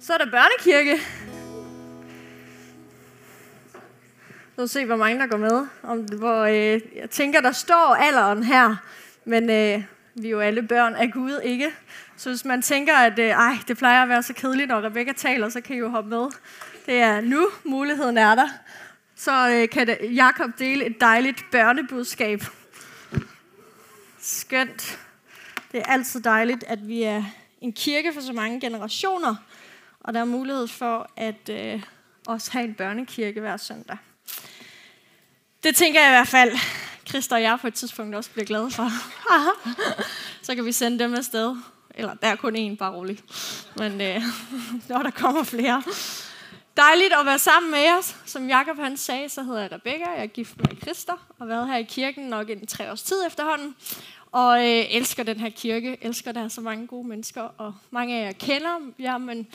Så er der børnekirke. Nu se, hvor mange der går med. Om, hvor, øh, jeg tænker, der står alderen her, men øh, vi er jo alle børn af Gud, ikke? Så hvis man tænker, at øh, ej, det plejer at være så kedeligt, når Rebecca taler, så kan I jo hoppe med. Det er nu, muligheden er der. Så øh, kan det, Jakob dele et dejligt børnebudskab. Skønt. Det er altid dejligt, at vi er en kirke for så mange generationer, og der er mulighed for at øh, også have en børnekirke hver søndag. Det tænker jeg i hvert fald, Christa og jeg på et tidspunkt også bliver glade for. så kan vi sende dem afsted. Eller der er kun én, bare roligt. Men øh, når der kommer flere. Dejligt at være sammen med os. Som Jakob han sagde, så hedder jeg Rebecca. Jeg er gift med Christa og har været her i kirken nok en tre års tid efterhånden. Og øh, elsker den her kirke. Elsker, der er så mange gode mennesker. Og mange af jer kender jer, men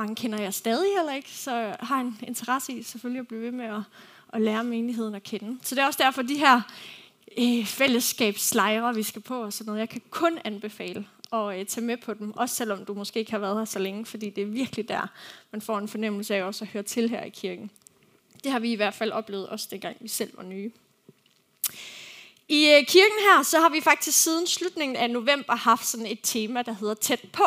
mange kender jeg stadig heller ikke. Så har en interesse i selvfølgelig at blive ved med at, at lære menigheden at kende. Så det er også derfor, de her øh, fællesskabslejre, vi skal på og sådan noget, jeg kan kun anbefale at øh, tage med på dem, også selvom du måske ikke har været her så længe, fordi det er virkelig der, man får en fornemmelse af også at høre til her i kirken. Det har vi i hvert fald oplevet også dengang vi selv var nye. I øh, kirken her, så har vi faktisk siden slutningen af november haft sådan et tema, der hedder tæt på.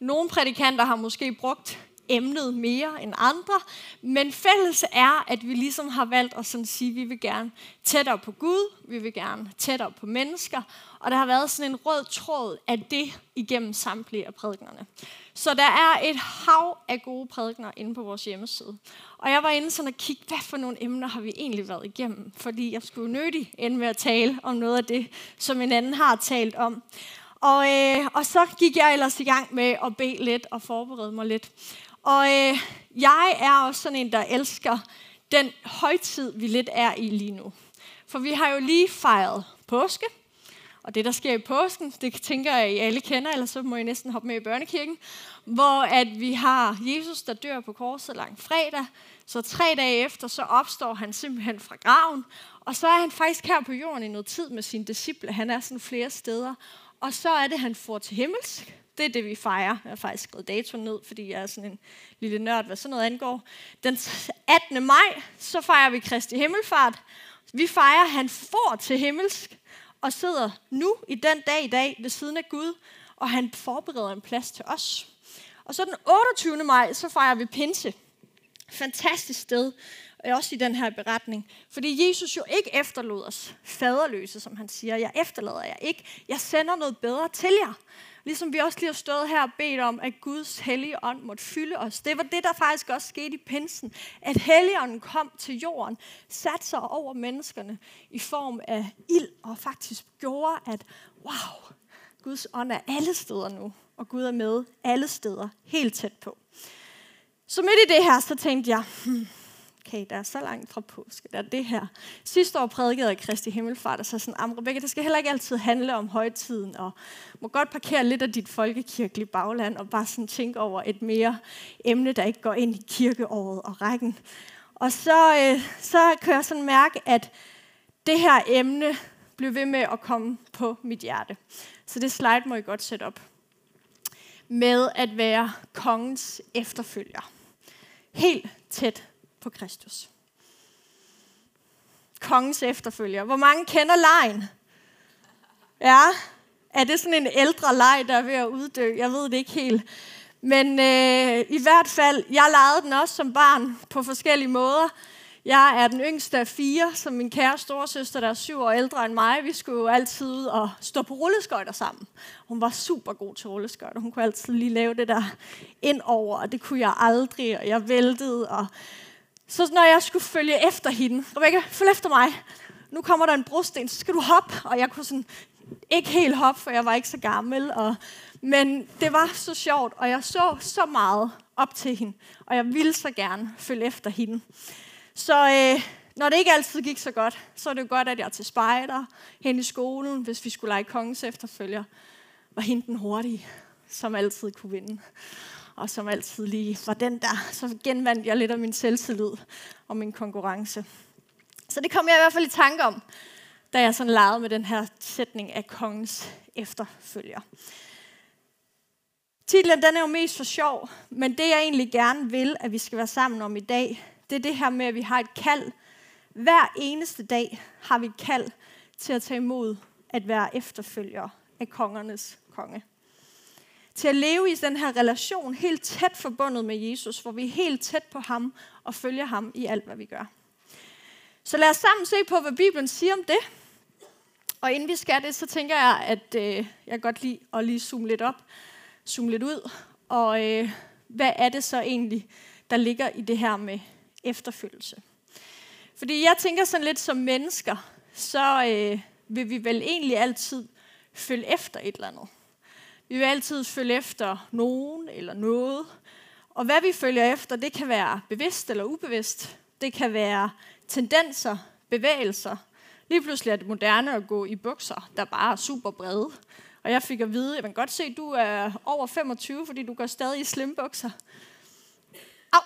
Nogle prædikanter har måske brugt emnet mere end andre, men fælles er, at vi ligesom har valgt at sådan sige, at vi vil gerne tættere på Gud, vi vil gerne tættere på mennesker, og der har været sådan en rød tråd af det igennem samtlige af prædiknerne. Så der er et hav af gode prædikner inde på vores hjemmeside. Og jeg var inde sådan og kigge, hvad for nogle emner har vi egentlig været igennem? Fordi jeg skulle nødig ende med at tale om noget af det, som en anden har talt om. Og, øh, og så gik jeg ellers i gang med at bede lidt og forberede mig lidt. Og øh, jeg er også sådan en, der elsker den højtid, vi lidt er i lige nu. For vi har jo lige fejret påske, og det, der sker i påsken, det tænker jeg, I alle kender, eller så må I næsten hoppe med i børnekirken, hvor at vi har Jesus, der dør på korset lang fredag, så tre dage efter, så opstår han simpelthen fra graven, og så er han faktisk her på jorden i noget tid med sine disciple. Han er sådan flere steder, og så er det, han får til himmelsk, det er det, vi fejrer. Jeg har faktisk skrevet datoen ned, fordi jeg er sådan en lille nørd, hvad sådan noget angår. Den 18. maj, så fejrer vi Kristi Himmelfart. Vi fejrer, at han får til himmelsk og sidder nu i den dag i dag ved siden af Gud, og han forbereder en plads til os. Og så den 28. maj, så fejrer vi pinse. Fantastisk sted, også i den her beretning. Fordi Jesus jo ikke efterlod os faderløse, som han siger. Jeg efterlader jer ikke. Jeg sender noget bedre til jer. Ligesom vi også lige har stået her og bedt om, at Guds hellige ånd måtte fylde os. Det var det, der faktisk også skete i pinsen. At helligånden kom til jorden, satte sig over menneskerne i form af ild, og faktisk gjorde, at wow, Guds ånd er alle steder nu. Og Gud er med alle steder, helt tæt på. Så midt i det her, så tænkte jeg, hmm, okay, der er så langt fra påske, der er det her. Sidste år prædikede jeg Kristi Himmelfart, og så sådan, am Rebecca, det skal heller ikke altid handle om højtiden, og må godt parkere lidt af dit folkekirkelige bagland, og bare sådan tænke over et mere emne, der ikke går ind i kirkeåret og rækken. Og så, øh, så kan jeg sådan mærke, at det her emne blev ved med at komme på mit hjerte. Så det slide må I godt sætte op. Med at være kongens efterfølger. Helt tæt på Kristus. Kongens efterfølger. Hvor mange kender lejen? Ja, er det sådan en ældre leg, der er ved at uddø? Jeg ved det ikke helt. Men øh, i hvert fald, jeg legede den også som barn på forskellige måder. Jeg er den yngste af fire, som min kære storesøster, der er syv år ældre end mig. Vi skulle jo altid ud og stå på rulleskøjter sammen. Hun var super god til rulleskøjter. Hun kunne altid lige lave det der ind over, og det kunne jeg aldrig, og jeg væltede. Og så når jeg skulle følge efter hende, Rebecca, følg efter mig. Nu kommer der en brosten, så skal du hoppe. Og jeg kunne sådan ikke helt hoppe, for jeg var ikke så gammel. Og, men det var så sjovt, og jeg så så meget op til hende. Og jeg ville så gerne følge efter hende. Så øh, når det ikke altid gik så godt, så er det jo godt, at jeg er til spejder hen i skolen, hvis vi skulle lege kongens efterfølger, var hende den hurtige, som altid kunne vinde. Og som altid lige var den der. Så genvandt jeg lidt af min selvtillid og min konkurrence. Så det kom jeg i hvert fald i tanke om, da jeg sådan legede med den her sætning af kongens efterfølger. Titlen den er jo mest for sjov, men det jeg egentlig gerne vil, at vi skal være sammen om i dag, det er det her med, at vi har et kald. Hver eneste dag har vi et kald til at tage imod at være efterfølger af kongernes konge. Til at leve i den her relation helt tæt forbundet med Jesus, hvor vi er helt tæt på ham og følger ham i alt, hvad vi gør. Så lad os sammen se på, hvad Bibelen siger om det. Og inden vi skal det, så tænker jeg, at øh, jeg kan godt lide at lige zoome lidt op, zoome lidt ud. Og øh, hvad er det så egentlig, der ligger i det her med efterfølgelse? Fordi jeg tænker sådan lidt som mennesker, så øh, vil vi vel egentlig altid følge efter et eller andet. Vi vil altid følge efter nogen eller noget. Og hvad vi følger efter, det kan være bevidst eller ubevidst. Det kan være tendenser, bevægelser. Lige pludselig er det moderne at gå i bukser, der bare er super brede. Og jeg fik at vide, at kan godt se, at du er over 25, fordi du går stadig i slimbukser. Au!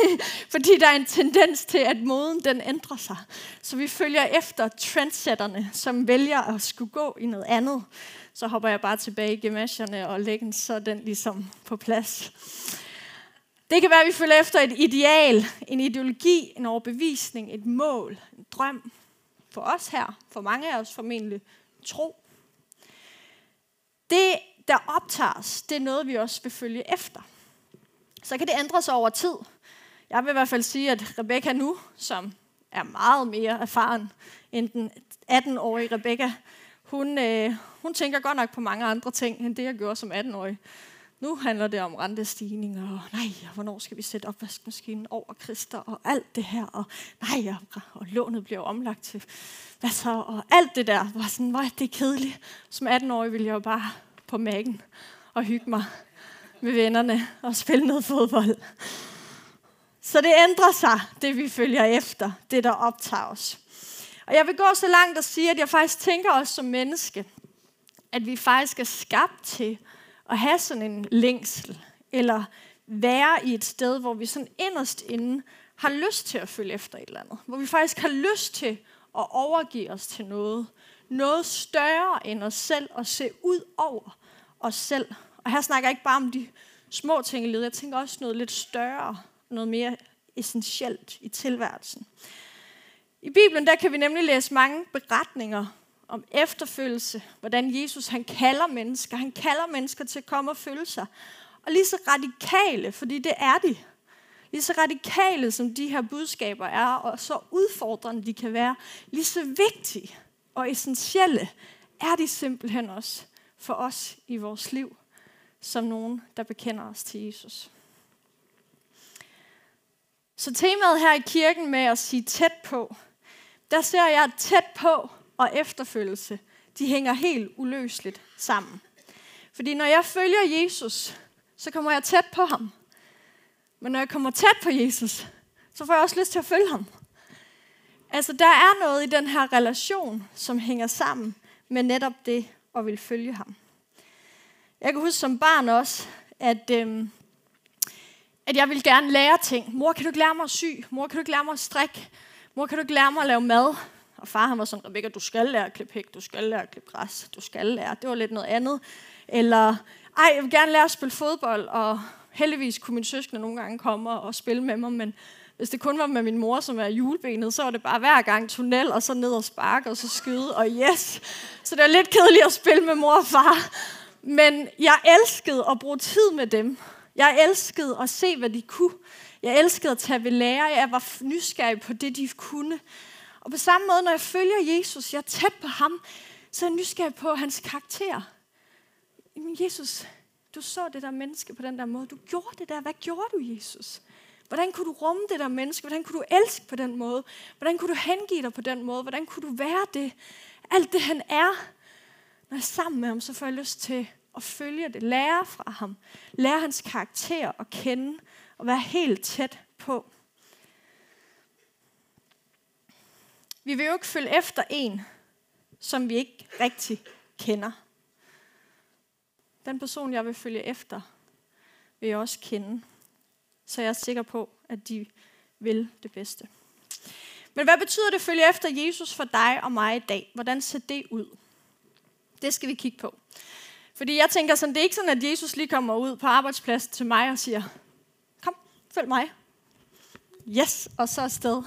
fordi der er en tendens til, at moden den ændrer sig. Så vi følger efter trendsetterne, som vælger at skulle gå i noget andet. Så hopper jeg bare tilbage i gemasjerne og lægger så den ligesom på plads. Det kan være, at vi følger efter et ideal, en ideologi, en overbevisning, et mål, en drøm. For os her, for mange af os formentlig, tro. Det, der optager os, det er noget, vi også vil følge efter. Så kan det ændre sig over tid. Jeg vil i hvert fald sige, at Rebecca nu, som er meget mere erfaren end den 18-årige Rebecca, hun, øh, hun tænker godt nok på mange andre ting, end det jeg gjorde som 18-årig. Nu handler det om rentestigninger, og nej, hvornår skal vi sætte opvaskemaskinen over Krister, og alt det her, og nej, og, og lånet bliver omlagt til, hvad så, og alt det der, var sådan, hvor det er kedeligt. Som 18-årig ville jeg jo bare på mækken og hygge mig med vennerne og spille noget fodbold. Så det ændrer sig, det vi følger efter, det der optager os. Og jeg vil gå så langt og sige, at jeg faktisk tænker os som menneske, at vi faktisk er skabt til at have sådan en længsel, eller være i et sted, hvor vi sådan inderst inde har lyst til at følge efter et eller andet. Hvor vi faktisk har lyst til at overgive os til noget. Noget større end os selv, og se ud over os selv. Og her snakker jeg ikke bare om de små ting i livet. Jeg tænker også noget lidt større, noget mere essentielt i tilværelsen. I Bibelen der kan vi nemlig læse mange beretninger om efterfølgelse, hvordan Jesus han kalder mennesker. Han kalder mennesker til at komme og følge sig. Og lige så radikale, fordi det er de. Lige så radikale som de her budskaber er, og så udfordrende de kan være, lige så vigtige og essentielle er de simpelthen også for os i vores liv, som nogen, der bekender os til Jesus. Så temaet her i kirken med at sige tæt på, der ser jeg tæt på og efterfølgelse, de hænger helt uløseligt sammen. Fordi når jeg følger Jesus, så kommer jeg tæt på ham. Men når jeg kommer tæt på Jesus, så får jeg også lyst til at følge ham. Altså, der er noget i den her relation, som hænger sammen med netop det at vil følge ham. Jeg kan huske som barn også, at, øhm, at jeg ville gerne lære ting. Mor, kan du ikke lære mig at sy? Mor, kan du ikke lære mig at strikke? Mor, kan du ikke lære mig at lave mad? Og far han var sådan, Rebecca, du skal lære at klippe hæk, du skal lære at klippe græs, du skal lære. Det var lidt noget andet. Eller, ej, jeg vil gerne lære at spille fodbold, og heldigvis kunne min søskende nogle gange komme og spille med mig, men hvis det kun var med min mor, som er julebenet, så var det bare hver gang tunnel, og så ned og sparke, og så skyde, og yes. Så det var lidt kedeligt at spille med mor og far. Men jeg elskede at bruge tid med dem. Jeg elskede at se, hvad de kunne. Jeg elskede at tage ved lære. Jeg var nysgerrig på det, de kunne. Og på samme måde, når jeg følger Jesus, jeg er tæt på ham, så er jeg nysgerrig på hans karakter. Men Jesus, du så det der menneske på den der måde. Du gjorde det der. Hvad gjorde du, Jesus? Hvordan kunne du rumme det der menneske? Hvordan kunne du elske på den måde? Hvordan kunne du hengive dig på den måde? Hvordan kunne du være det? Alt det, han er. Når jeg er sammen med ham, så får jeg lyst til at følge det. Lære fra ham. Lære hans karakter at kende. Og være helt tæt på. Vi vil jo ikke følge efter en, som vi ikke rigtig kender. Den person, jeg vil følge efter, vil jeg også kende. Så jeg er sikker på, at de vil det bedste. Men hvad betyder det at følge efter Jesus for dig og mig i dag? Hvordan ser det ud? Det skal vi kigge på. Fordi jeg tænker sådan, det er ikke sådan, at Jesus lige kommer ud på arbejdspladsen til mig og siger, følg mig. Yes, og så afsted.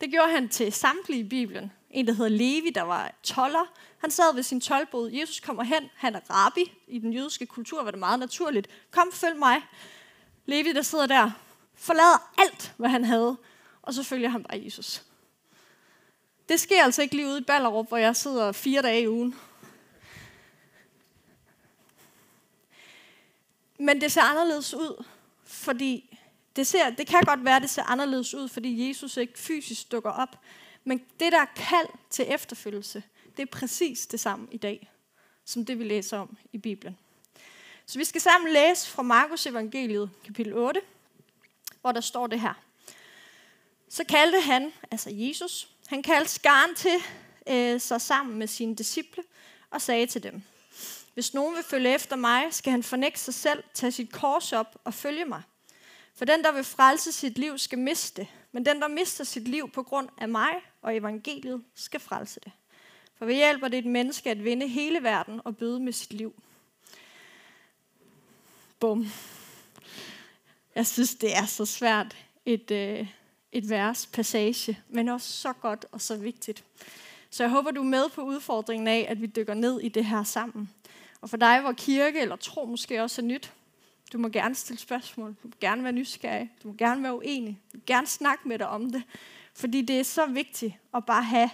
Det gjorde han til samtlige i Bibelen. En, der hedder Levi, der var toller. Han sad ved sin tolvbod. Jesus kommer hen. Han er rabbi. I den jødiske kultur var det meget naturligt. Kom, følg mig. Levi, der sidder der, forlader alt, hvad han havde, og så følger han bare Jesus. Det sker altså ikke lige ude i Ballerup, hvor jeg sidder fire dage i ugen. Men det ser anderledes ud, fordi det, ser, det kan godt være, at det ser anderledes ud, fordi Jesus ikke fysisk dukker op. Men det, der er kald til efterfølgelse, det er præcis det samme i dag, som det vi læser om i Bibelen. Så vi skal sammen læse fra Markus evangeliet, kapitel 8, hvor der står det her. Så kaldte han, altså Jesus, han kaldte skaren til øh, sig sammen med sine disciple og sagde til dem, hvis nogen vil følge efter mig, skal han fornægte sig selv, tage sit kors op og følge mig. For den, der vil frelse sit liv, skal miste men den, der mister sit liv på grund af mig og evangeliet, skal frelse det. For vi hjælper det et menneske at vinde hele verden og bøde med sit liv. Bum. Jeg synes, det er så svært et, øh, et vers, passage, men også så godt og så vigtigt. Så jeg håber, du er med på udfordringen af, at vi dykker ned i det her sammen. Og for dig, hvor kirke eller tro måske også er nyt, du må gerne stille spørgsmål. Du må gerne være nysgerrig. Du må gerne være uenig. Du må gerne snakke med dig om det. Fordi det er så vigtigt at bare have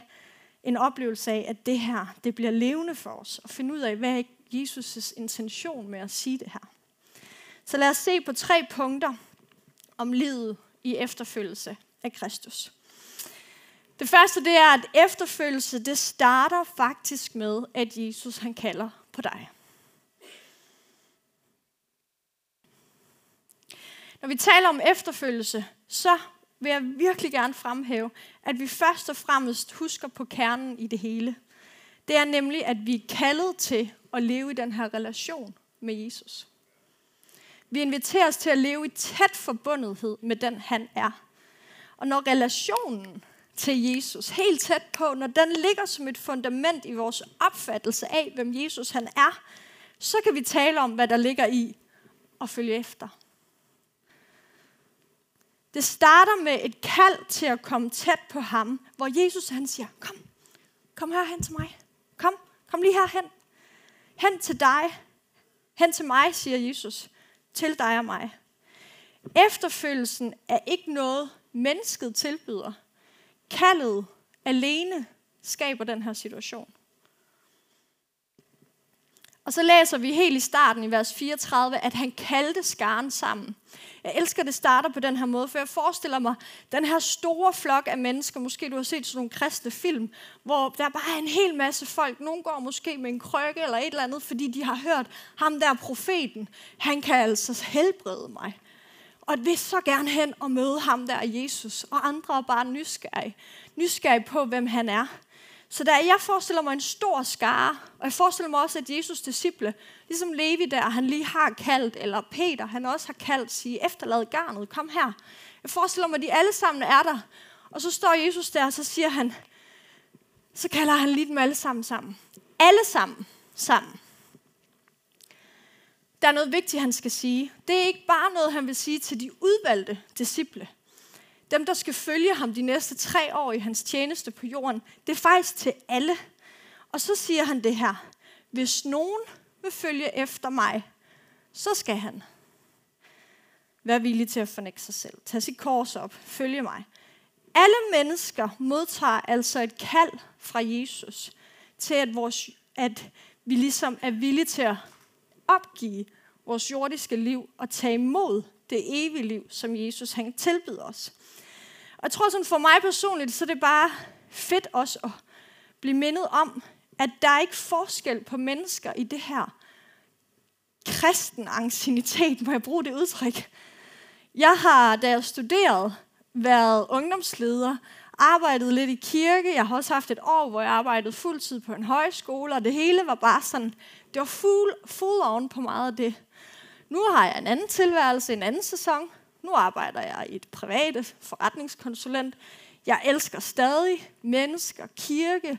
en oplevelse af, at det her, det bliver levende for os. Og finde ud af, hvad er Jesus' intention med at sige det her. Så lad os se på tre punkter om livet i efterfølgelse af Kristus. Det første det er, at efterfølgelse det starter faktisk med, at Jesus han kalder på dig. Når vi taler om efterfølgelse, så vil jeg virkelig gerne fremhæve, at vi først og fremmest husker på kernen i det hele. Det er nemlig, at vi er kaldet til at leve i den her relation med Jesus. Vi inviteres til at leve i tæt forbundethed med den, han er. Og når relationen til Jesus, helt tæt på, når den ligger som et fundament i vores opfattelse af, hvem Jesus han er, så kan vi tale om, hvad der ligger i at følge efter. Det starter med et kald til at komme tæt på ham, hvor Jesus han siger, kom, kom her hen til mig. Kom, kom lige herhen. Hen til dig. Hen til mig, siger Jesus. Til dig og mig. Efterfølgelsen er ikke noget, mennesket tilbyder. Kaldet alene skaber den her situation. Og så læser vi helt i starten i vers 34, at han kaldte skaren sammen. Jeg elsker, at det starter på den her måde, for jeg forestiller mig den her store flok af mennesker, måske du har set sådan nogle kristne film, hvor der bare er en hel masse folk. Nogle går måske med en krykke eller et eller andet, fordi de har hørt ham der profeten. Han kan altså helbrede mig. Og vil så gerne hen og møde ham der, Jesus. Og andre er bare nysgerrige. Nysgerrige på, hvem han er. Så der jeg forestiller mig en stor skare, og jeg forestiller mig også, at Jesus disciple, ligesom Levi der, han lige har kaldt, eller Peter, han også har kaldt, sige, efterlad garnet, kom her. Jeg forestiller mig, at de alle sammen er der. Og så står Jesus der, og så siger han, så kalder han lige dem alle sammen sammen. Alle sammen sammen. Der er noget vigtigt, han skal sige. Det er ikke bare noget, han vil sige til de udvalgte disciple. Dem, der skal følge ham de næste tre år i hans tjeneste på jorden, det er faktisk til alle. Og så siger han det her. Hvis nogen vil følge efter mig, så skal han være villig til at fornægte sig selv. Tag sit kors op. Følge mig. Alle mennesker modtager altså et kald fra Jesus til, at, vores, at vi ligesom er villige til at opgive vores jordiske liv og tage imod det evige liv, som Jesus han tilbyder os. Og jeg tror sådan for mig personligt, så er det bare fedt også at blive mindet om, at der er ikke forskel på mennesker i det her kristen ancienitet, må jeg bruge det udtryk. Jeg har, da jeg studerede, været ungdomsleder, arbejdet lidt i kirke. Jeg har også haft et år, hvor jeg arbejdede fuldtid på en højskole, og det hele var bare sådan, det var full, full on på meget af det. Nu har jeg en anden tilværelse, en anden sæson, nu arbejder jeg i et private forretningskonsulent. Jeg elsker stadig mennesker, kirke,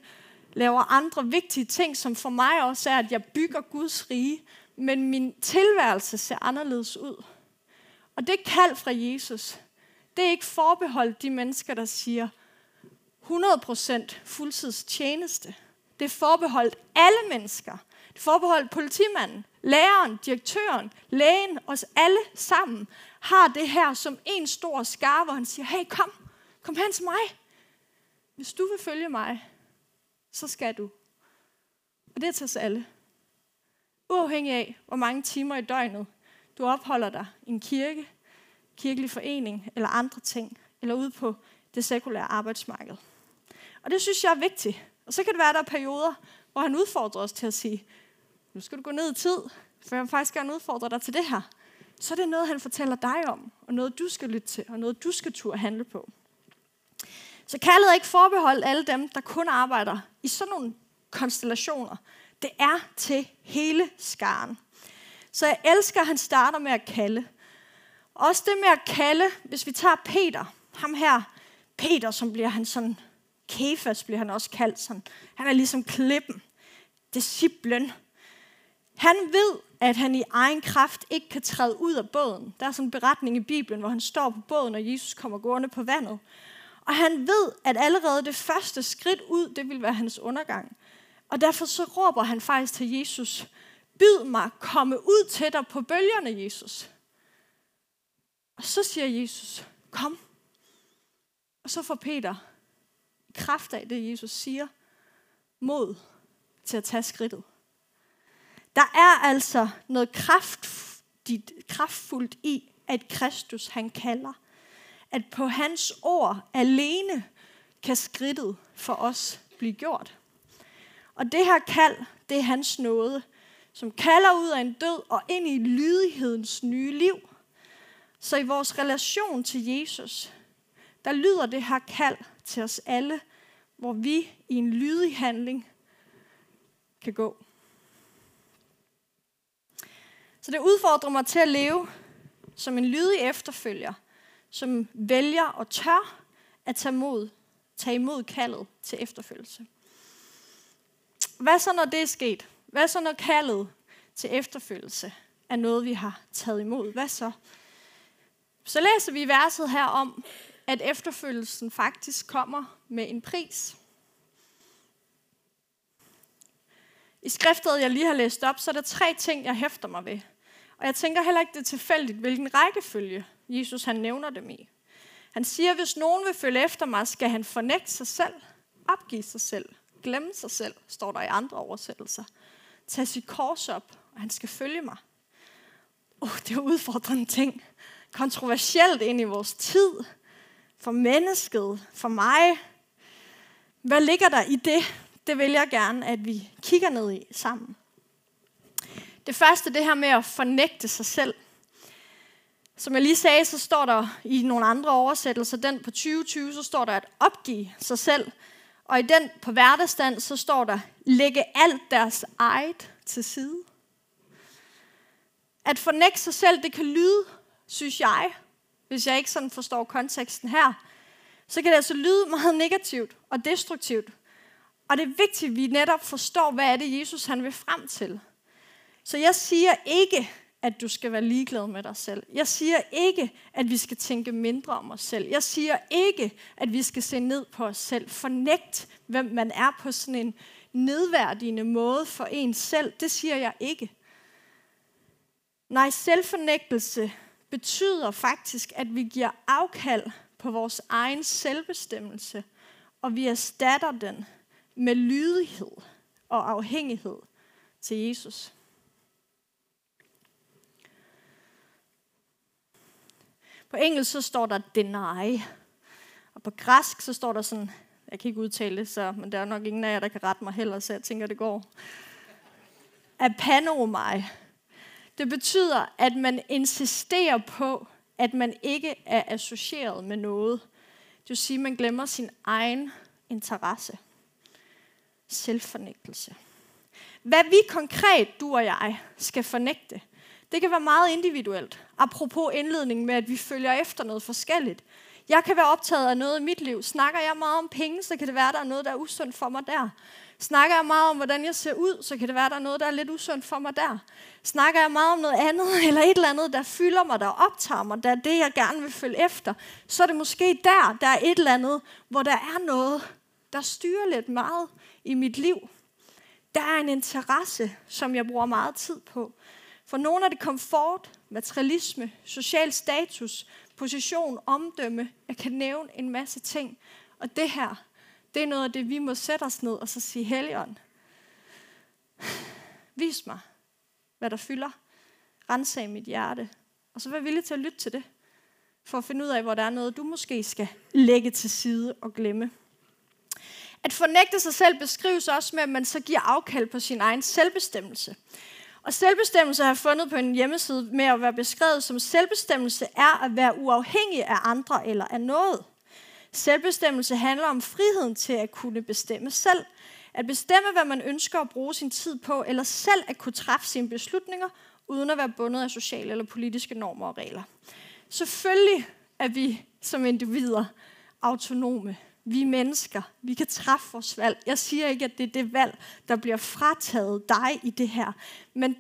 laver andre vigtige ting, som for mig også er, at jeg bygger Guds rige, men min tilværelse ser anderledes ud. Og det kald fra Jesus, det er ikke forbeholdt de mennesker, der siger 100% fuldtidstjeneste. Det er forbeholdt alle mennesker. Det er forbeholdt politimanden, læreren, direktøren, lægen, os alle sammen har det her som en stor skar, hvor han siger, hey kom, kom hen til mig. Hvis du vil følge mig, så skal du. Og det er til os alle. Uafhængig af, hvor mange timer i døgnet du opholder dig i en kirke, kirkelig forening eller andre ting, eller ude på det sekulære arbejdsmarked. Og det synes jeg er vigtigt. Og så kan det være, at der er perioder, hvor han udfordrer os til at sige, nu skal du gå ned i tid, for jeg vil faktisk gerne udfordre dig til det her. Så er det noget, han fortæller dig om, og noget, du skal lytte til, og noget, du skal turde handle på. Så kaldet er ikke forbeholdt alle dem, der kun arbejder i sådan nogle konstellationer. Det er til hele skaren. Så jeg elsker, at han starter med at kalde. Også det med at kalde, hvis vi tager Peter, ham her, Peter, som bliver han sådan, Kefas bliver han også kaldt sådan. Han er ligesom klippen, disciplen. Han ved, at han i egen kraft ikke kan træde ud af båden. Der er sådan en beretning i Bibelen, hvor han står på båden, og Jesus kommer gående på vandet. Og han ved, at allerede det første skridt ud, det vil være hans undergang. Og derfor så råber han faktisk til Jesus, byd mig komme ud til dig på bølgerne, Jesus. Og så siger Jesus, kom. Og så får Peter, kraft af det, Jesus siger, mod til at tage skridtet. Der er altså noget kraftigt, kraftfuldt i, at Kristus han kalder. At på hans ord alene kan skridtet for os blive gjort. Og det her kald, det er hans nåde, som kalder ud af en død og ind i lydighedens nye liv. Så i vores relation til Jesus, der lyder det her kald til os alle, hvor vi i en lydig handling kan gå. Så det udfordrer mig til at leve som en lydig efterfølger, som vælger og tør at tage, mod, tage imod kaldet til efterfølgelse. Hvad så, når det er sket? Hvad så, når kaldet til efterfølgelse er noget, vi har taget imod? Hvad så? Så læser vi verset her om, at efterfølgelsen faktisk kommer med en pris. I skriftet, jeg lige har læst op, så er der tre ting, jeg hæfter mig ved. Og jeg tænker heller ikke, det er tilfældigt, hvilken rækkefølge Jesus han nævner dem i. Han siger, at hvis nogen vil følge efter mig, skal han fornægte sig selv, opgive sig selv, glemme sig selv, står der i andre oversættelser. Tag sit kors op, og han skal følge mig. Oh, det er udfordrende ting. Kontroversielt ind i vores tid. For mennesket, for mig. Hvad ligger der i det? Det vil jeg gerne, at vi kigger ned i sammen. Det første, det her med at fornægte sig selv. Som jeg lige sagde, så står der i nogle andre oversættelser, den på 2020, så står der at opgive sig selv. Og i den på hverdagsstand, så står der, lægge alt deres eget til side. At fornægte sig selv, det kan lyde, synes jeg, hvis jeg ikke sådan forstår konteksten her, så kan det altså lyde meget negativt og destruktivt. Og det er vigtigt, at vi netop forstår, hvad er det, Jesus han vil frem til. Så jeg siger ikke, at du skal være ligeglad med dig selv. Jeg siger ikke, at vi skal tænke mindre om os selv. Jeg siger ikke, at vi skal se ned på os selv. Fornægt, hvem man er på sådan en nedværdigende måde for en selv. Det siger jeg ikke. Nej, selvfornægtelse betyder faktisk, at vi giver afkald på vores egen selvbestemmelse, og vi erstatter den med lydighed og afhængighed til Jesus. På engelsk så står der deny. Og på græsk så står der sådan, jeg kan ikke udtale det, så, men der er nok ingen af jer, der kan rette mig heller, så jeg tænker, det går. Apanomai. Det betyder, at man insisterer på, at man ikke er associeret med noget. Det vil sige, at man glemmer sin egen interesse. Selvfornægtelse. Hvad vi konkret, du og jeg, skal fornægte, det kan være meget individuelt. Apropos indledningen med, at vi følger efter noget forskelligt. Jeg kan være optaget af noget i mit liv. Snakker jeg meget om penge, så kan det være, at der er noget, der er usundt for mig der. Snakker jeg meget om, hvordan jeg ser ud, så kan det være, at der er noget, der er lidt usundt for mig der. Snakker jeg meget om noget andet, eller et eller andet, der fylder mig, der optager mig, der er det, jeg gerne vil følge efter, så er det måske der, der er et eller andet, hvor der er noget, der styrer lidt meget i mit liv. Der er en interesse, som jeg bruger meget tid på. For nogle er det komfort, materialisme, social status, position, omdømme. Jeg kan nævne en masse ting. Og det her, det er noget af det, vi må sætte os ned og så sige, Helligånd, vis mig, hvad der fylder. Rensag mit hjerte. Og så vær villig til at lytte til det. For at finde ud af, hvor der er noget, du måske skal lægge til side og glemme. At fornægte sig selv beskrives også med, at man så giver afkald på sin egen selvbestemmelse. Og selvbestemmelse har jeg fundet på en hjemmeside med at være beskrevet som selvbestemmelse er at være uafhængig af andre eller af noget. Selvbestemmelse handler om friheden til at kunne bestemme selv. At bestemme, hvad man ønsker at bruge sin tid på, eller selv at kunne træffe sine beslutninger, uden at være bundet af sociale eller politiske normer og regler. Selvfølgelig er vi som individer autonome. Vi mennesker. Vi kan træffe vores valg. Jeg siger ikke, at det er det valg, der bliver frataget dig i det her. Men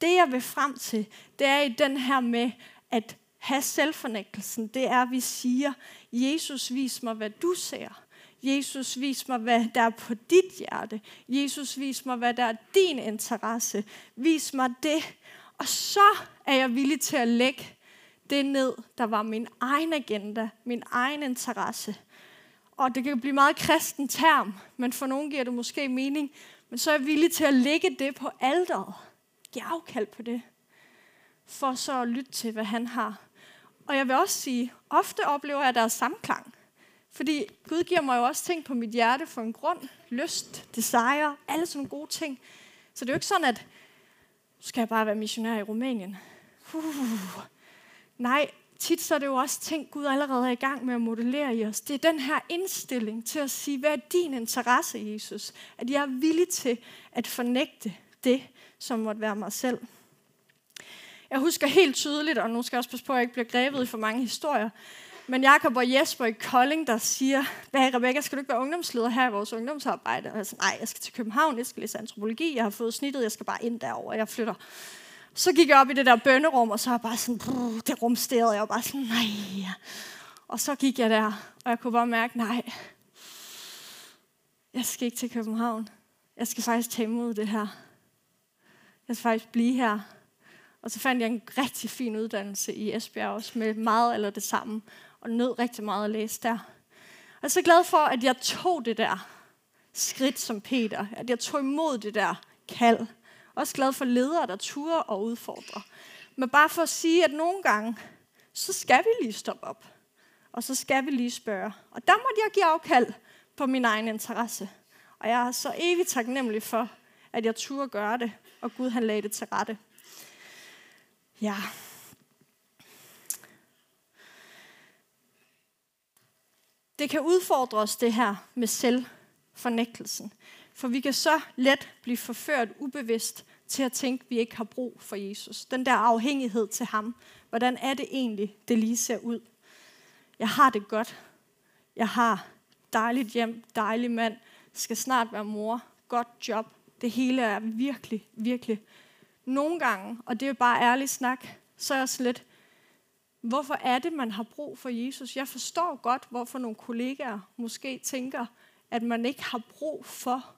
det, jeg vil frem til, det er i den her med at have selvfornægtelsen. Det er, at vi siger, Jesus, vis mig, hvad du ser. Jesus, vis mig, hvad der er på dit hjerte. Jesus, vis mig, hvad der er din interesse. Vis mig det. Og så er jeg villig til at lægge det ned, der var min egen agenda, min egen interesse og det kan blive meget kristen term, men for nogen giver det måske mening, men så er jeg villig til at lægge det på alderet. Giv afkald på det, for så at lytte til, hvad han har. Og jeg vil også sige, ofte oplever jeg, deres der samklang. Fordi Gud giver mig jo også ting på mit hjerte for en grund. Lyst, desire, alle sådan gode ting. Så det er jo ikke sådan, at nu skal jeg bare være missionær i Rumænien. Uh, nej, tit så er det jo også ting, Gud allerede er i gang med at modellere i os. Det er den her indstilling til at sige, hvad er din interesse, Jesus? At jeg er villig til at fornægte det, som måtte være mig selv. Jeg husker helt tydeligt, og nu skal jeg også passe på, at jeg ikke bliver grebet i for mange historier, men Jakob og Jesper i Kolding, der siger, hvad Rebecca, skal du ikke være ungdomsleder her i vores ungdomsarbejde? Og jeg siger, nej, jeg skal til København, jeg skal læse antropologi, jeg har fået snittet, jeg skal bare ind derover, jeg flytter. Så gik jeg op i det der bønnerum, og så var jeg bare sådan, brrr, det rumsterede. Jeg og bare sådan, nej. Og så gik jeg der, og jeg kunne bare mærke, nej, jeg skal ikke til København. Jeg skal faktisk tage imod det her. Jeg skal faktisk blive her. Og så fandt jeg en rigtig fin uddannelse i Esbjerg også, med meget eller det samme, og nød rigtig meget at læse der. Og jeg er så glad for, at jeg tog det der skridt som Peter, at jeg tog imod det der kald, også glad for ledere, der turer og udfordrer. Men bare for at sige, at nogle gange, så skal vi lige stoppe op. Og så skal vi lige spørge. Og der måtte jeg give afkald på min egen interesse. Og jeg er så evigt taknemmelig for, at jeg turde gøre det, og Gud han lagde det til rette. Ja. Det kan udfordre os, det her med selvfornægtelsen. For vi kan så let blive forført ubevidst til at tænke, at vi ikke har brug for Jesus. Den der afhængighed til ham. Hvordan er det egentlig, det lige ser ud? Jeg har det godt. Jeg har dejligt hjem, dejlig mand, skal snart være mor, godt job. Det hele er virkelig, virkelig. Nogle gange, og det er bare ærlig snak, så er jeg slet, hvorfor er det, man har brug for Jesus? Jeg forstår godt, hvorfor nogle kollegaer måske tænker, at man ikke har brug for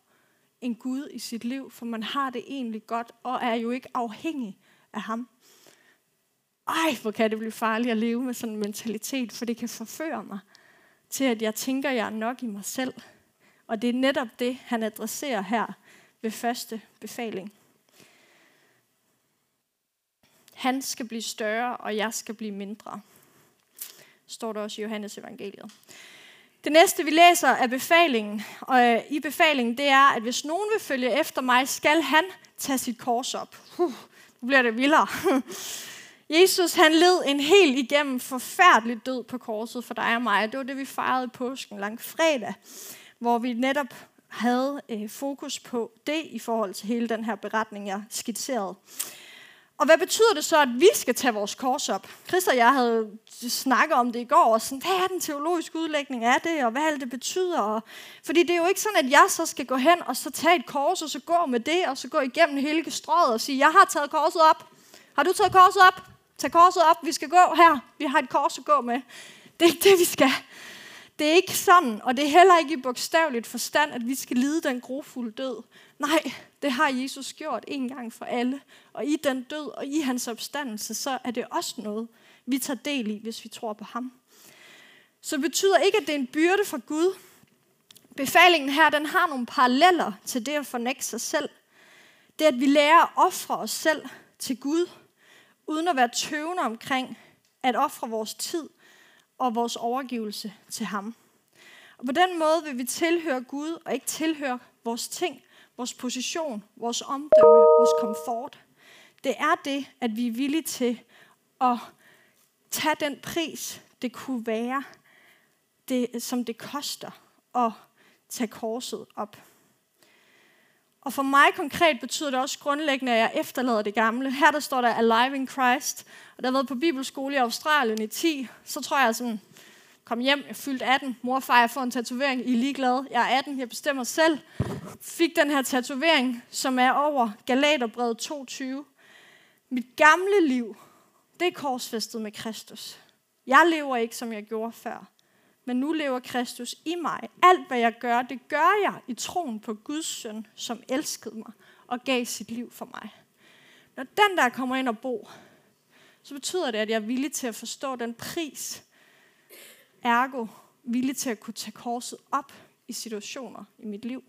en Gud i sit liv, for man har det egentlig godt, og er jo ikke afhængig af ham. Ej, hvor kan det blive farligt at leve med sådan en mentalitet, for det kan forføre mig til, at jeg tænker, at jeg er nok i mig selv. Og det er netop det, han adresserer her ved første befaling. Han skal blive større, og jeg skal blive mindre. Står der også i Johannes evangeliet. Det næste, vi læser er befalingen, og øh, i befalingen, det er, at hvis nogen vil følge efter mig, skal han tage sit kors op. Uh, nu bliver det vildere. Jesus, han led en helt igennem forfærdelig død på korset for dig og mig. Det var det, vi fejrede i påsken lang fredag, hvor vi netop havde øh, fokus på det i forhold til hele den her beretning, jeg skitserede. Og hvad betyder det så, at vi skal tage vores kors op? Chris og jeg havde snakket om det i går, og sådan, hvad er den teologiske udlægning af det, og hvad alt det betyder? Og, fordi det er jo ikke sådan, at jeg så skal gå hen og så tage et kors, og så gå med det, og så gå igennem hele strøget og sige, jeg har taget korset op. Har du taget korset op? Tag korset op, vi skal gå her. Vi har et kors at gå med. Det er ikke det, vi skal. Det er ikke sådan, og det er heller ikke i bogstaveligt forstand, at vi skal lide den grofulde død. Nej, det har Jesus gjort en gang for alle. Og i den død og i hans opstandelse, så er det også noget, vi tager del i, hvis vi tror på ham. Så det betyder ikke, at det er en byrde for Gud. Befalingen her, den har nogle paralleller til det at fornægte sig selv. Det at vi lærer at ofre os selv til Gud, uden at være tøvende omkring at ofre vores tid og vores overgivelse til ham. Og på den måde vil vi tilhøre Gud og ikke tilhøre vores ting, vores position, vores omdømme, vores komfort. Det er det, at vi er villige til at tage den pris, det kunne være, det, som det koster at tage korset op. Og for mig konkret betyder det også grundlæggende, at jeg efterlader det gamle. Her der står der Alive in Christ, og der har været på bibelskole i Australien i 10, så tror jeg sådan, kom hjem, jeg fyldte 18, mor og far, jeg får en tatovering, I er ligeglade, jeg er 18, jeg bestemmer selv. Fik den her tatovering, som er over Galaterbrevet 22. Mit gamle liv, det er korsfæstet med Kristus. Jeg lever ikke, som jeg gjorde før, men nu lever Kristus i mig. Alt, hvad jeg gør, det gør jeg i troen på Guds søn, som elskede mig og gav sit liv for mig. Når den der kommer ind og bor, så betyder det, at jeg er villig til at forstå den pris, ergo villig til at kunne tage korset op i situationer i mit liv.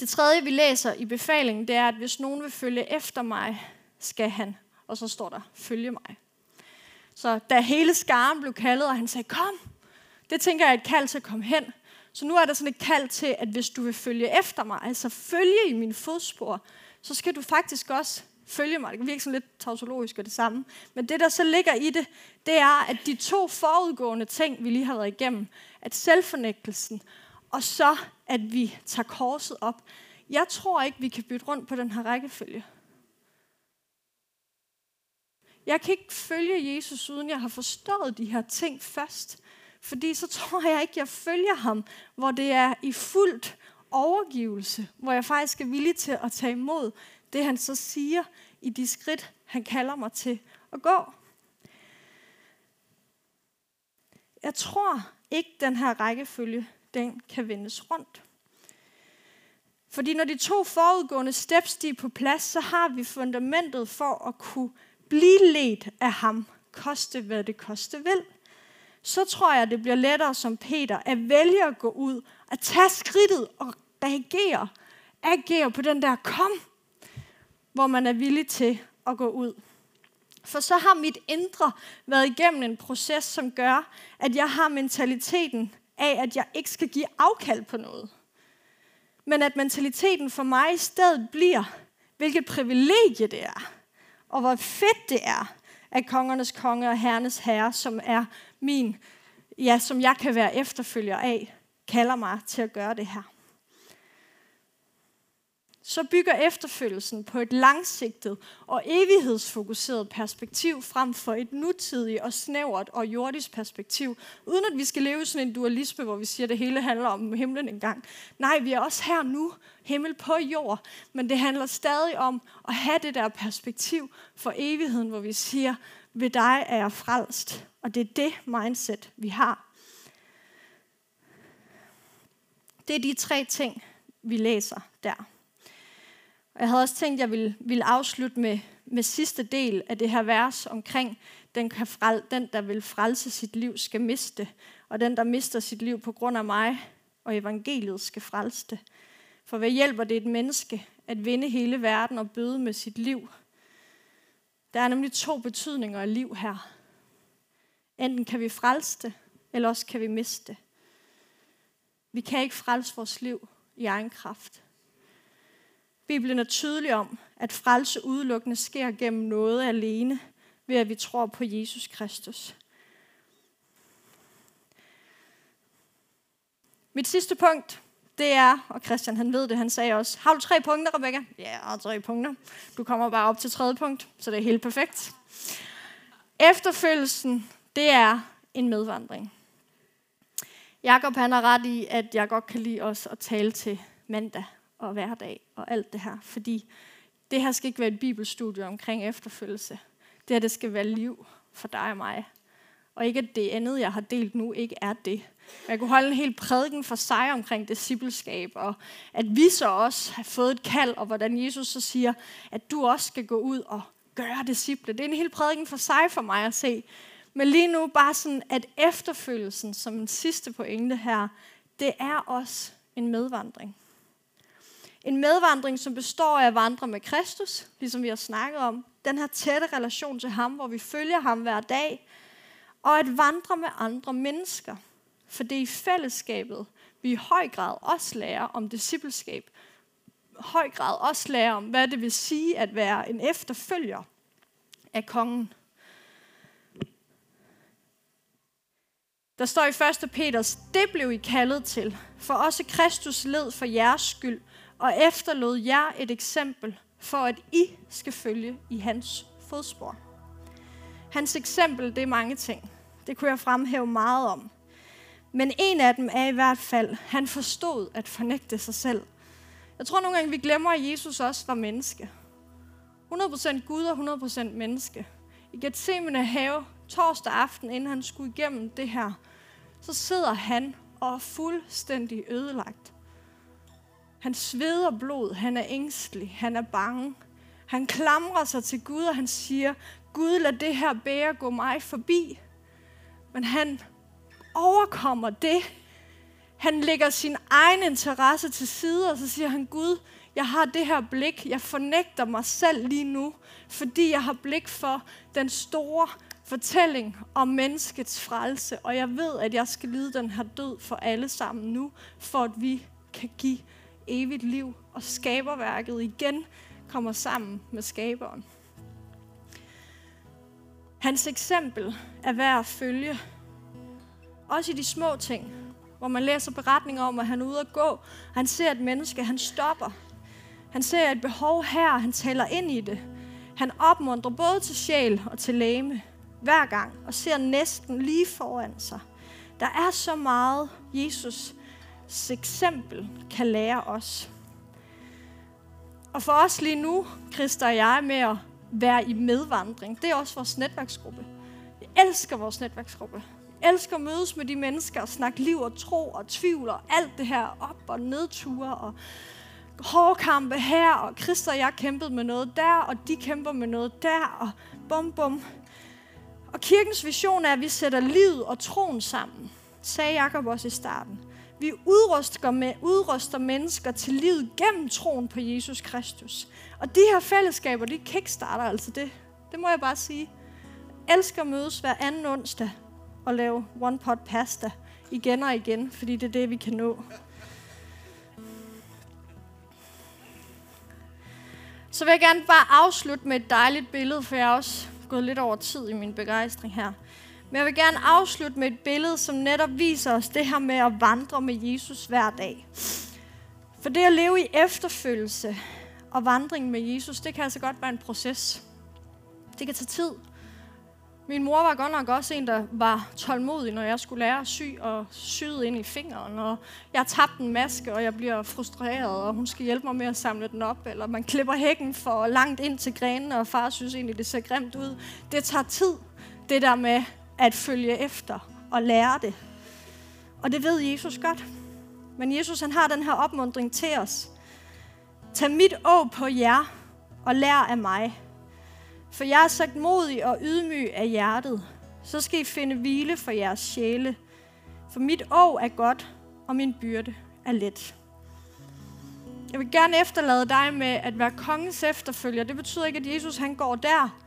Det tredje, vi læser i befalingen, det er, at hvis nogen vil følge efter mig, skal han, og så står der, følge mig. Så da hele skaren blev kaldet, og han sagde, kom, det tænker jeg er et kald til at komme hen. Så nu er der sådan et kald til, at hvis du vil følge efter mig, altså følge i min fodspor, så skal du faktisk også følge mig. Det kan virke sådan lidt tautologisk og det samme. Men det, der så ligger i det, det er, at de to forudgående ting, vi lige har været igennem, at selvfornægtelsen, og så, at vi tager korset op. Jeg tror ikke, vi kan bytte rundt på den her rækkefølge. Jeg kan ikke følge Jesus, uden jeg har forstået de her ting først. Fordi så tror jeg ikke, jeg følger ham, hvor det er i fuldt overgivelse, hvor jeg faktisk er villig til at tage imod det, han så siger i de skridt, han kalder mig til at gå. Jeg tror ikke, den her rækkefølge, den kan vendes rundt. Fordi når de to forudgående steps de er på plads, så har vi fundamentet for at kunne blive ledt af ham, koste hvad det koste vil. Så tror jeg, det bliver lettere som Peter at vælge at gå ud, at tage skridtet og reagere, agere på den der kom, hvor man er villig til at gå ud. For så har mit indre været igennem en proces, som gør, at jeg har mentaliteten af, at jeg ikke skal give afkald på noget. Men at mentaliteten for mig i stedet bliver, hvilket privilegie det er, og hvor fedt det er, at kongernes konge og herrenes herre, som er min, ja, som jeg kan være efterfølger af, kalder mig til at gøre det her så bygger efterfølgelsen på et langsigtet og evighedsfokuseret perspektiv frem for et nutidigt og snævert og jordisk perspektiv, uden at vi skal leve i sådan en dualisme, hvor vi siger, at det hele handler om himlen engang. Nej, vi er også her nu, himmel på jord, men det handler stadig om at have det der perspektiv for evigheden, hvor vi siger, ved dig er jeg frelst. Og det er det mindset, vi har. Det er de tre ting, vi læser der. Og jeg havde også tænkt, at jeg ville, ville afslutte med, med sidste del af det her vers omkring, den, kan frel, den, der vil frelse sit liv, skal miste, og den, der mister sit liv på grund af mig og evangeliet, skal frelse det. For hvad hjælper det et menneske at vinde hele verden og bøde med sit liv? Der er nemlig to betydninger af liv her. Enten kan vi frelse det, eller også kan vi miste det. Vi kan ikke frelse vores liv i egen kraft. Bibelen er tydelig om, at frelse udelukkende sker gennem noget alene, ved at vi tror på Jesus Kristus. Mit sidste punkt, det er, og Christian han ved det, han sagde også, har du tre punkter, Rebecca? Ja, jeg har tre punkter. Du kommer bare op til tredje punkt, så det er helt perfekt. Efterfølgelsen, det er en medvandring. Jakob han har ret i, at jeg godt kan lide os at tale til mandag og hverdag og alt det her, fordi det her skal ikke være et bibelstudie omkring efterfølgelse. Det her, det skal være liv for dig og mig. Og ikke at det andet, jeg har delt nu, ikke er det. Jeg kunne holde en hel prædiken for sig omkring discipleskab, og at vi så også har fået et kald, og hvordan Jesus så siger, at du også skal gå ud og gøre disciple. Det er en hel prædiken for sig for mig at se. Men lige nu bare sådan, at efterfølgelsen som en sidste pointe her, det er også en medvandring. En medvandring, som består af at vandre med Kristus, ligesom vi har snakket om. Den her tætte relation til ham, hvor vi følger ham hver dag. Og at vandre med andre mennesker. For det er i fællesskabet, vi i høj grad også lærer om discipleskab. Høj grad også lærer om, hvad det vil sige at være en efterfølger af kongen. Der står i 1. Peters, det blev I kaldet til, for også Kristus led for jeres skyld, og efterlod jer et eksempel, for at I skal følge i hans fodspor. Hans eksempel, det er mange ting. Det kunne jeg fremhæve meget om. Men en af dem er i hvert fald, han forstod at fornægte sig selv. Jeg tror nogle gange, vi glemmer, at Jesus også var menneske. 100% Gud og 100% menneske. I Gethsemane have, torsdag aften, inden han skulle igennem det her, så sidder han og er fuldstændig ødelagt. Han sveder blod, han er ængstelig, han er bange. Han klamrer sig til Gud, og han siger, Gud, lad det her bære gå mig forbi. Men han overkommer det. Han lægger sin egen interesse til side, og så siger han, Gud, jeg har det her blik. Jeg fornægter mig selv lige nu, fordi jeg har blik for den store fortælling om menneskets frelse, og jeg ved, at jeg skal lide den her død for alle sammen nu, for at vi kan give evigt liv, og skaberværket igen kommer sammen med skaberen. Hans eksempel er værd at følge, også i de små ting, hvor man læser beretninger om, at han er ude at gå, han ser et menneske, han stopper. Han ser et behov her, han taler ind i det. Han opmuntrer både til sjæl og til læme hver gang, og ser næsten lige foran sig. Der er så meget, Jesus eksempel kan lære os. Og for os lige nu, Christa og jeg, med at være i medvandring, det er også vores netværksgruppe. Jeg elsker vores netværksgruppe. Jeg elsker at mødes med de mennesker og snakke liv og tro og tvivl og alt det her op- og nedture og hårdkampe her, og Christa og jeg kæmpede med noget der, og de kæmper med noget der, og bum bum. Og kirkens vision er, at vi sætter livet og troen sammen, sagde Jakob også i starten. Vi udruster, med, udruster mennesker til livet gennem troen på Jesus Kristus. Og de her fællesskaber, de kickstarter altså det. Det må jeg bare sige. Jeg elsker at mødes hver anden onsdag og lave one pot pasta igen og igen, fordi det er det, vi kan nå. Så vil jeg gerne bare afslutte med et dejligt billede, for jeg er også gået lidt over tid i min begejstring her. Men jeg vil gerne afslutte med et billede, som netop viser os det her med at vandre med Jesus hver dag. For det at leve i efterfølgelse og vandring med Jesus, det kan altså godt være en proces. Det kan tage tid. Min mor var godt nok også en, der var tålmodig, når jeg skulle lære at sy og syede ind i fingeren. Og jeg tabte en maske, og jeg bliver frustreret, og hun skal hjælpe mig med at samle den op. Eller man klipper hækken for langt ind til grenene, og far synes egentlig, det ser grimt ud. Det tager tid, det der med at følge efter og lære det. Og det ved Jesus godt. Men Jesus han har den her opmundring til os. Tag mit å på jer og lær af mig. For jeg er sagt modig og ydmyg af hjertet. Så skal I finde hvile for jeres sjæle. For mit å er godt, og min byrde er let. Jeg vil gerne efterlade dig med at være kongens efterfølger. Det betyder ikke, at Jesus han går der,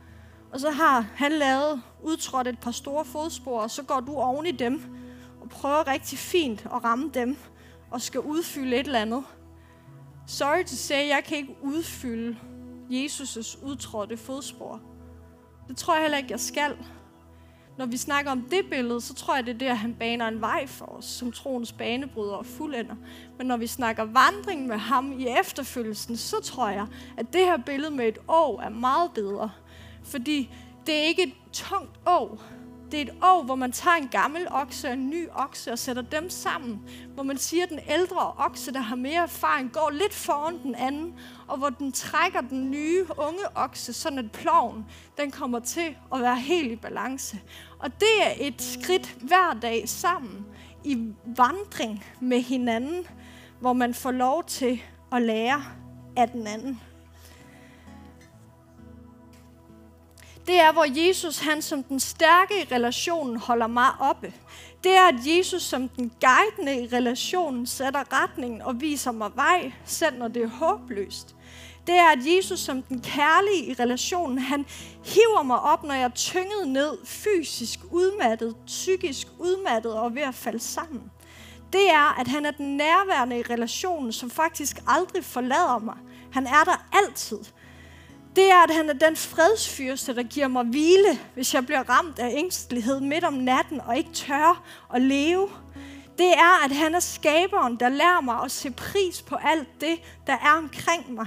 og så har han lavet, udtrådt et par store fodspor, og så går du oven i dem og prøver rigtig fint at ramme dem og skal udfylde et eller andet. Sorry to say, jeg kan ikke udfylde Jesus' udtrådte fodspor. Det tror jeg heller ikke, jeg skal. når vi snakker om det billede, så tror jeg, det er der, han baner en vej for os, som troens banebryder og fuldender. Men når vi snakker vandring med ham i efterfølgelsen, så tror jeg, at det her billede med et år er meget bedre. Fordi det er ikke et tungt år. det er et år, hvor man tager en gammel okse og en ny okse og sætter dem sammen. Hvor man siger, at den ældre okse, der har mere erfaring, går lidt foran den anden. Og hvor den trækker den nye, unge okse, sådan at ploven, den kommer til at være helt i balance. Og det er et skridt hver dag sammen i vandring med hinanden, hvor man får lov til at lære af den anden. Det er, hvor Jesus han som den stærke i relationen holder mig oppe. Det er, at Jesus som den guidende i relationen sætter retningen og viser mig vej, selv når det er håbløst. Det er, at Jesus som den kærlige i relationen, han hiver mig op, når jeg er tynget ned, fysisk udmattet, psykisk udmattet og ved at falde sammen. Det er, at han er den nærværende i relationen, som faktisk aldrig forlader mig. Han er der altid det er, at han er den fredsfyrste, der giver mig hvile, hvis jeg bliver ramt af ængstelighed midt om natten og ikke tør at leve. Det er, at han er skaberen, der lærer mig at se pris på alt det, der er omkring mig.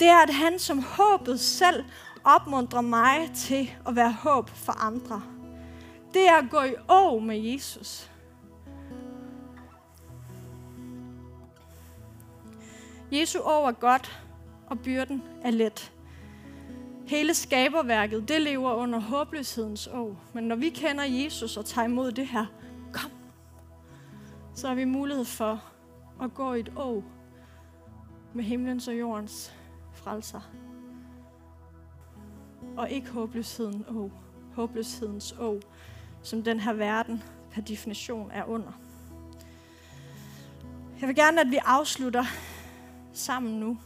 Det er, at han som håbet selv opmuntrer mig til at være håb for andre. Det er at gå i å med Jesus. Jesu år er godt, og byrden er let. Hele skaberværket, det lever under håbløshedens å. Men når vi kender Jesus og tager imod det her, kom, så har vi mulighed for at gå i et å med himlens og jordens frelser. Og ikke håbløsheden å, håbløshedens å, som den her verden per definition er under. Jeg vil gerne, at vi afslutter sammen nu.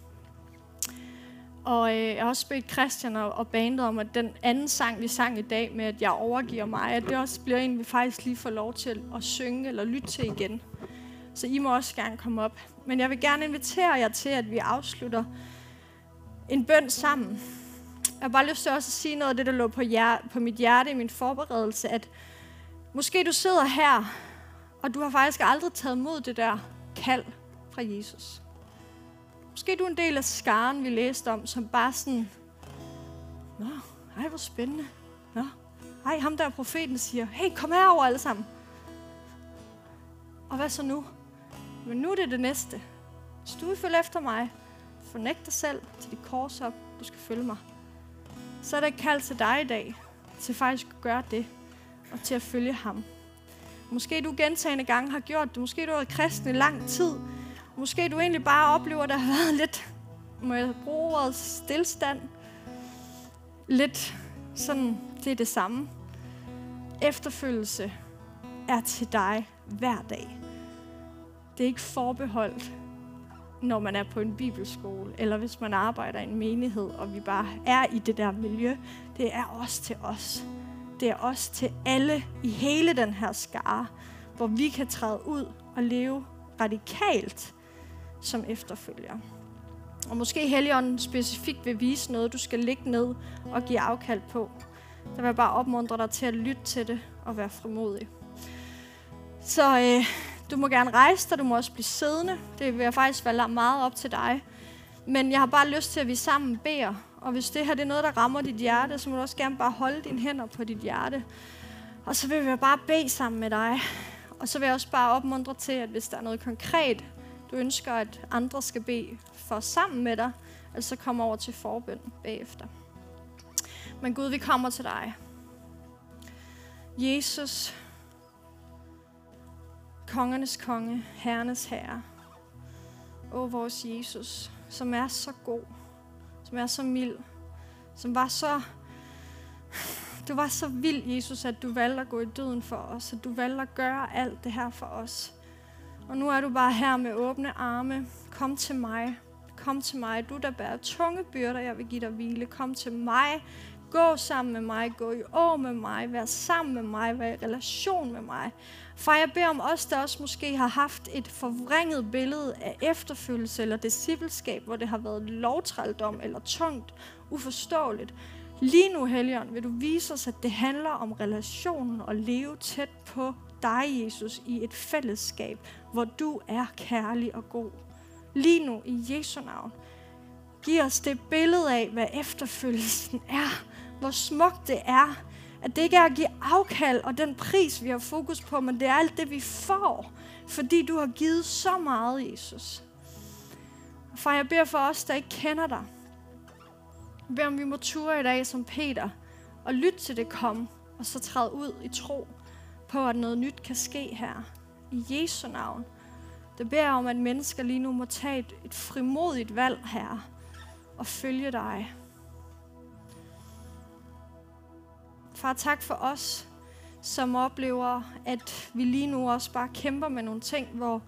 Og øh, jeg har også bedt Christian og, og bandet om, at den anden sang, vi sang i dag med, at jeg overgiver mig, at det også bliver en, vi faktisk lige får lov til at synge eller lytte til igen. Så I må også gerne komme op. Men jeg vil gerne invitere jer til, at vi afslutter en bøn sammen. Jeg har bare lyst til også at sige noget af det, der lå på, hjer- på mit hjerte i min forberedelse, at måske du sidder her, og du har faktisk aldrig taget mod det der kald fra Jesus. Måske du er en del af skaren, vi læste om, som bare sådan, Nå, ej, hvor spændende. Nå, ej, ham der profeten siger, hey, kom herover alle sammen. Og hvad så nu? Men nu er det det næste. Hvis du vil følge efter mig, fornægt dig selv til dit kors op, du skal følge mig. Så er der et kald til dig i dag, til faktisk at gøre det, og til at følge ham. Måske du gentagende gange har gjort det, måske du har været kristen i lang tid, Måske du egentlig bare oplever, at der har været lidt, må jeg bruge ordet, stillstand. Lidt sådan, det er det samme. Efterfølgelse er til dig hver dag. Det er ikke forbeholdt, når man er på en bibelskole, eller hvis man arbejder i en menighed, og vi bare er i det der miljø. Det er også til os. Det er også til alle i hele den her skare, hvor vi kan træde ud og leve radikalt som efterfølger. Og måske Helligånden specifikt vil vise noget, du skal ligge ned og give afkald på. Der vil jeg bare opmuntre dig til at lytte til det og være frimodig. Så øh, du må gerne rejse dig, du må også blive siddende. Det vil jeg faktisk være meget op til dig. Men jeg har bare lyst til, at vi sammen beder. Og hvis det her det er noget, der rammer dit hjerte, så må du også gerne bare holde dine hænder på dit hjerte. Og så vil vi bare bede sammen med dig. Og så vil jeg også bare opmuntre til, at hvis der er noget konkret, du ønsker, at andre skal bede for sammen med dig, altså kom over til forbøn bagefter. Men Gud, vi kommer til dig. Jesus, kongernes konge, herrenes herre. Åh, vores Jesus, som er så god, som er så mild, som var så... Du var så vild, Jesus, at du valgte at gå i døden for os, at du valgte at gøre alt det her for os. Og nu er du bare her med åbne arme. Kom til mig. Kom til mig. Du, der bærer tunge byrder, jeg vil give dig hvile. Kom til mig. Gå sammen med mig. Gå i år med mig. Vær sammen med mig. Vær i relation med mig. For jeg beder om os, der også måske har haft et forvrænget billede af efterfølgelse eller discipleskab, hvor det har været lovtrældom eller tungt, uforståeligt. Lige nu, Helligånd, vil du vise os, at det handler om relationen og leve tæt på dig, Jesus, i et fællesskab, hvor du er kærlig og god. Lige nu, i Jesu navn. Giv os det billede af, hvad efterfølgelsen er. Hvor smukt det er. At det ikke er at give afkald og den pris, vi har fokus på, men det er alt det, vi får. Fordi du har givet så meget, Jesus. Far, jeg beder for os, der ikke kender dig. Jeg beder om, vi må ture i dag som Peter og lytte til det kom, og så træde ud i tro på, at noget nyt kan ske her. I Jesu navn. Det beder om, at mennesker lige nu må tage et, et frimodigt valg her og følge dig. Far, tak for os, som oplever, at vi lige nu også bare kæmper med nogle ting, hvor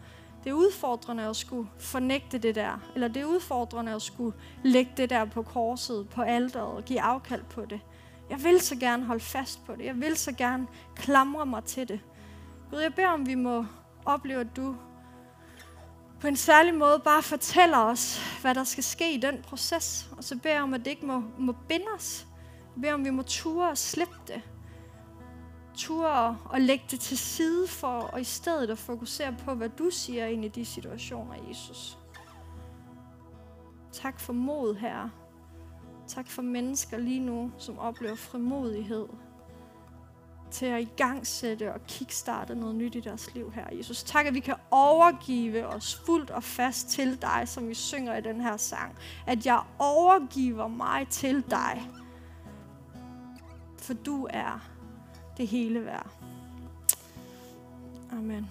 det er udfordrende at skulle fornægte det der, eller det er udfordrende at skulle lægge det der på korset, på alderet og give afkald på det. Jeg vil så gerne holde fast på det. Jeg vil så gerne klamre mig til det. Gud, jeg beder om, vi må opleve, at du på en særlig måde bare fortæller os, hvad der skal ske i den proces. Og så beder jeg om, at det ikke må, må binde os. Jeg beder om, vi må ture og slippe det. Ture og lægge det til side for, og i stedet at fokusere på, hvad du siger ind i de situationer, Jesus. Tak for mod, her. Tak for mennesker lige nu, som oplever frimodighed til at igangsætte og kickstarte noget nyt i deres liv her. Jesus, tak, at vi kan overgive os fuldt og fast til dig, som vi synger i den her sang. At jeg overgiver mig til dig, for du er det hele værd. Amen.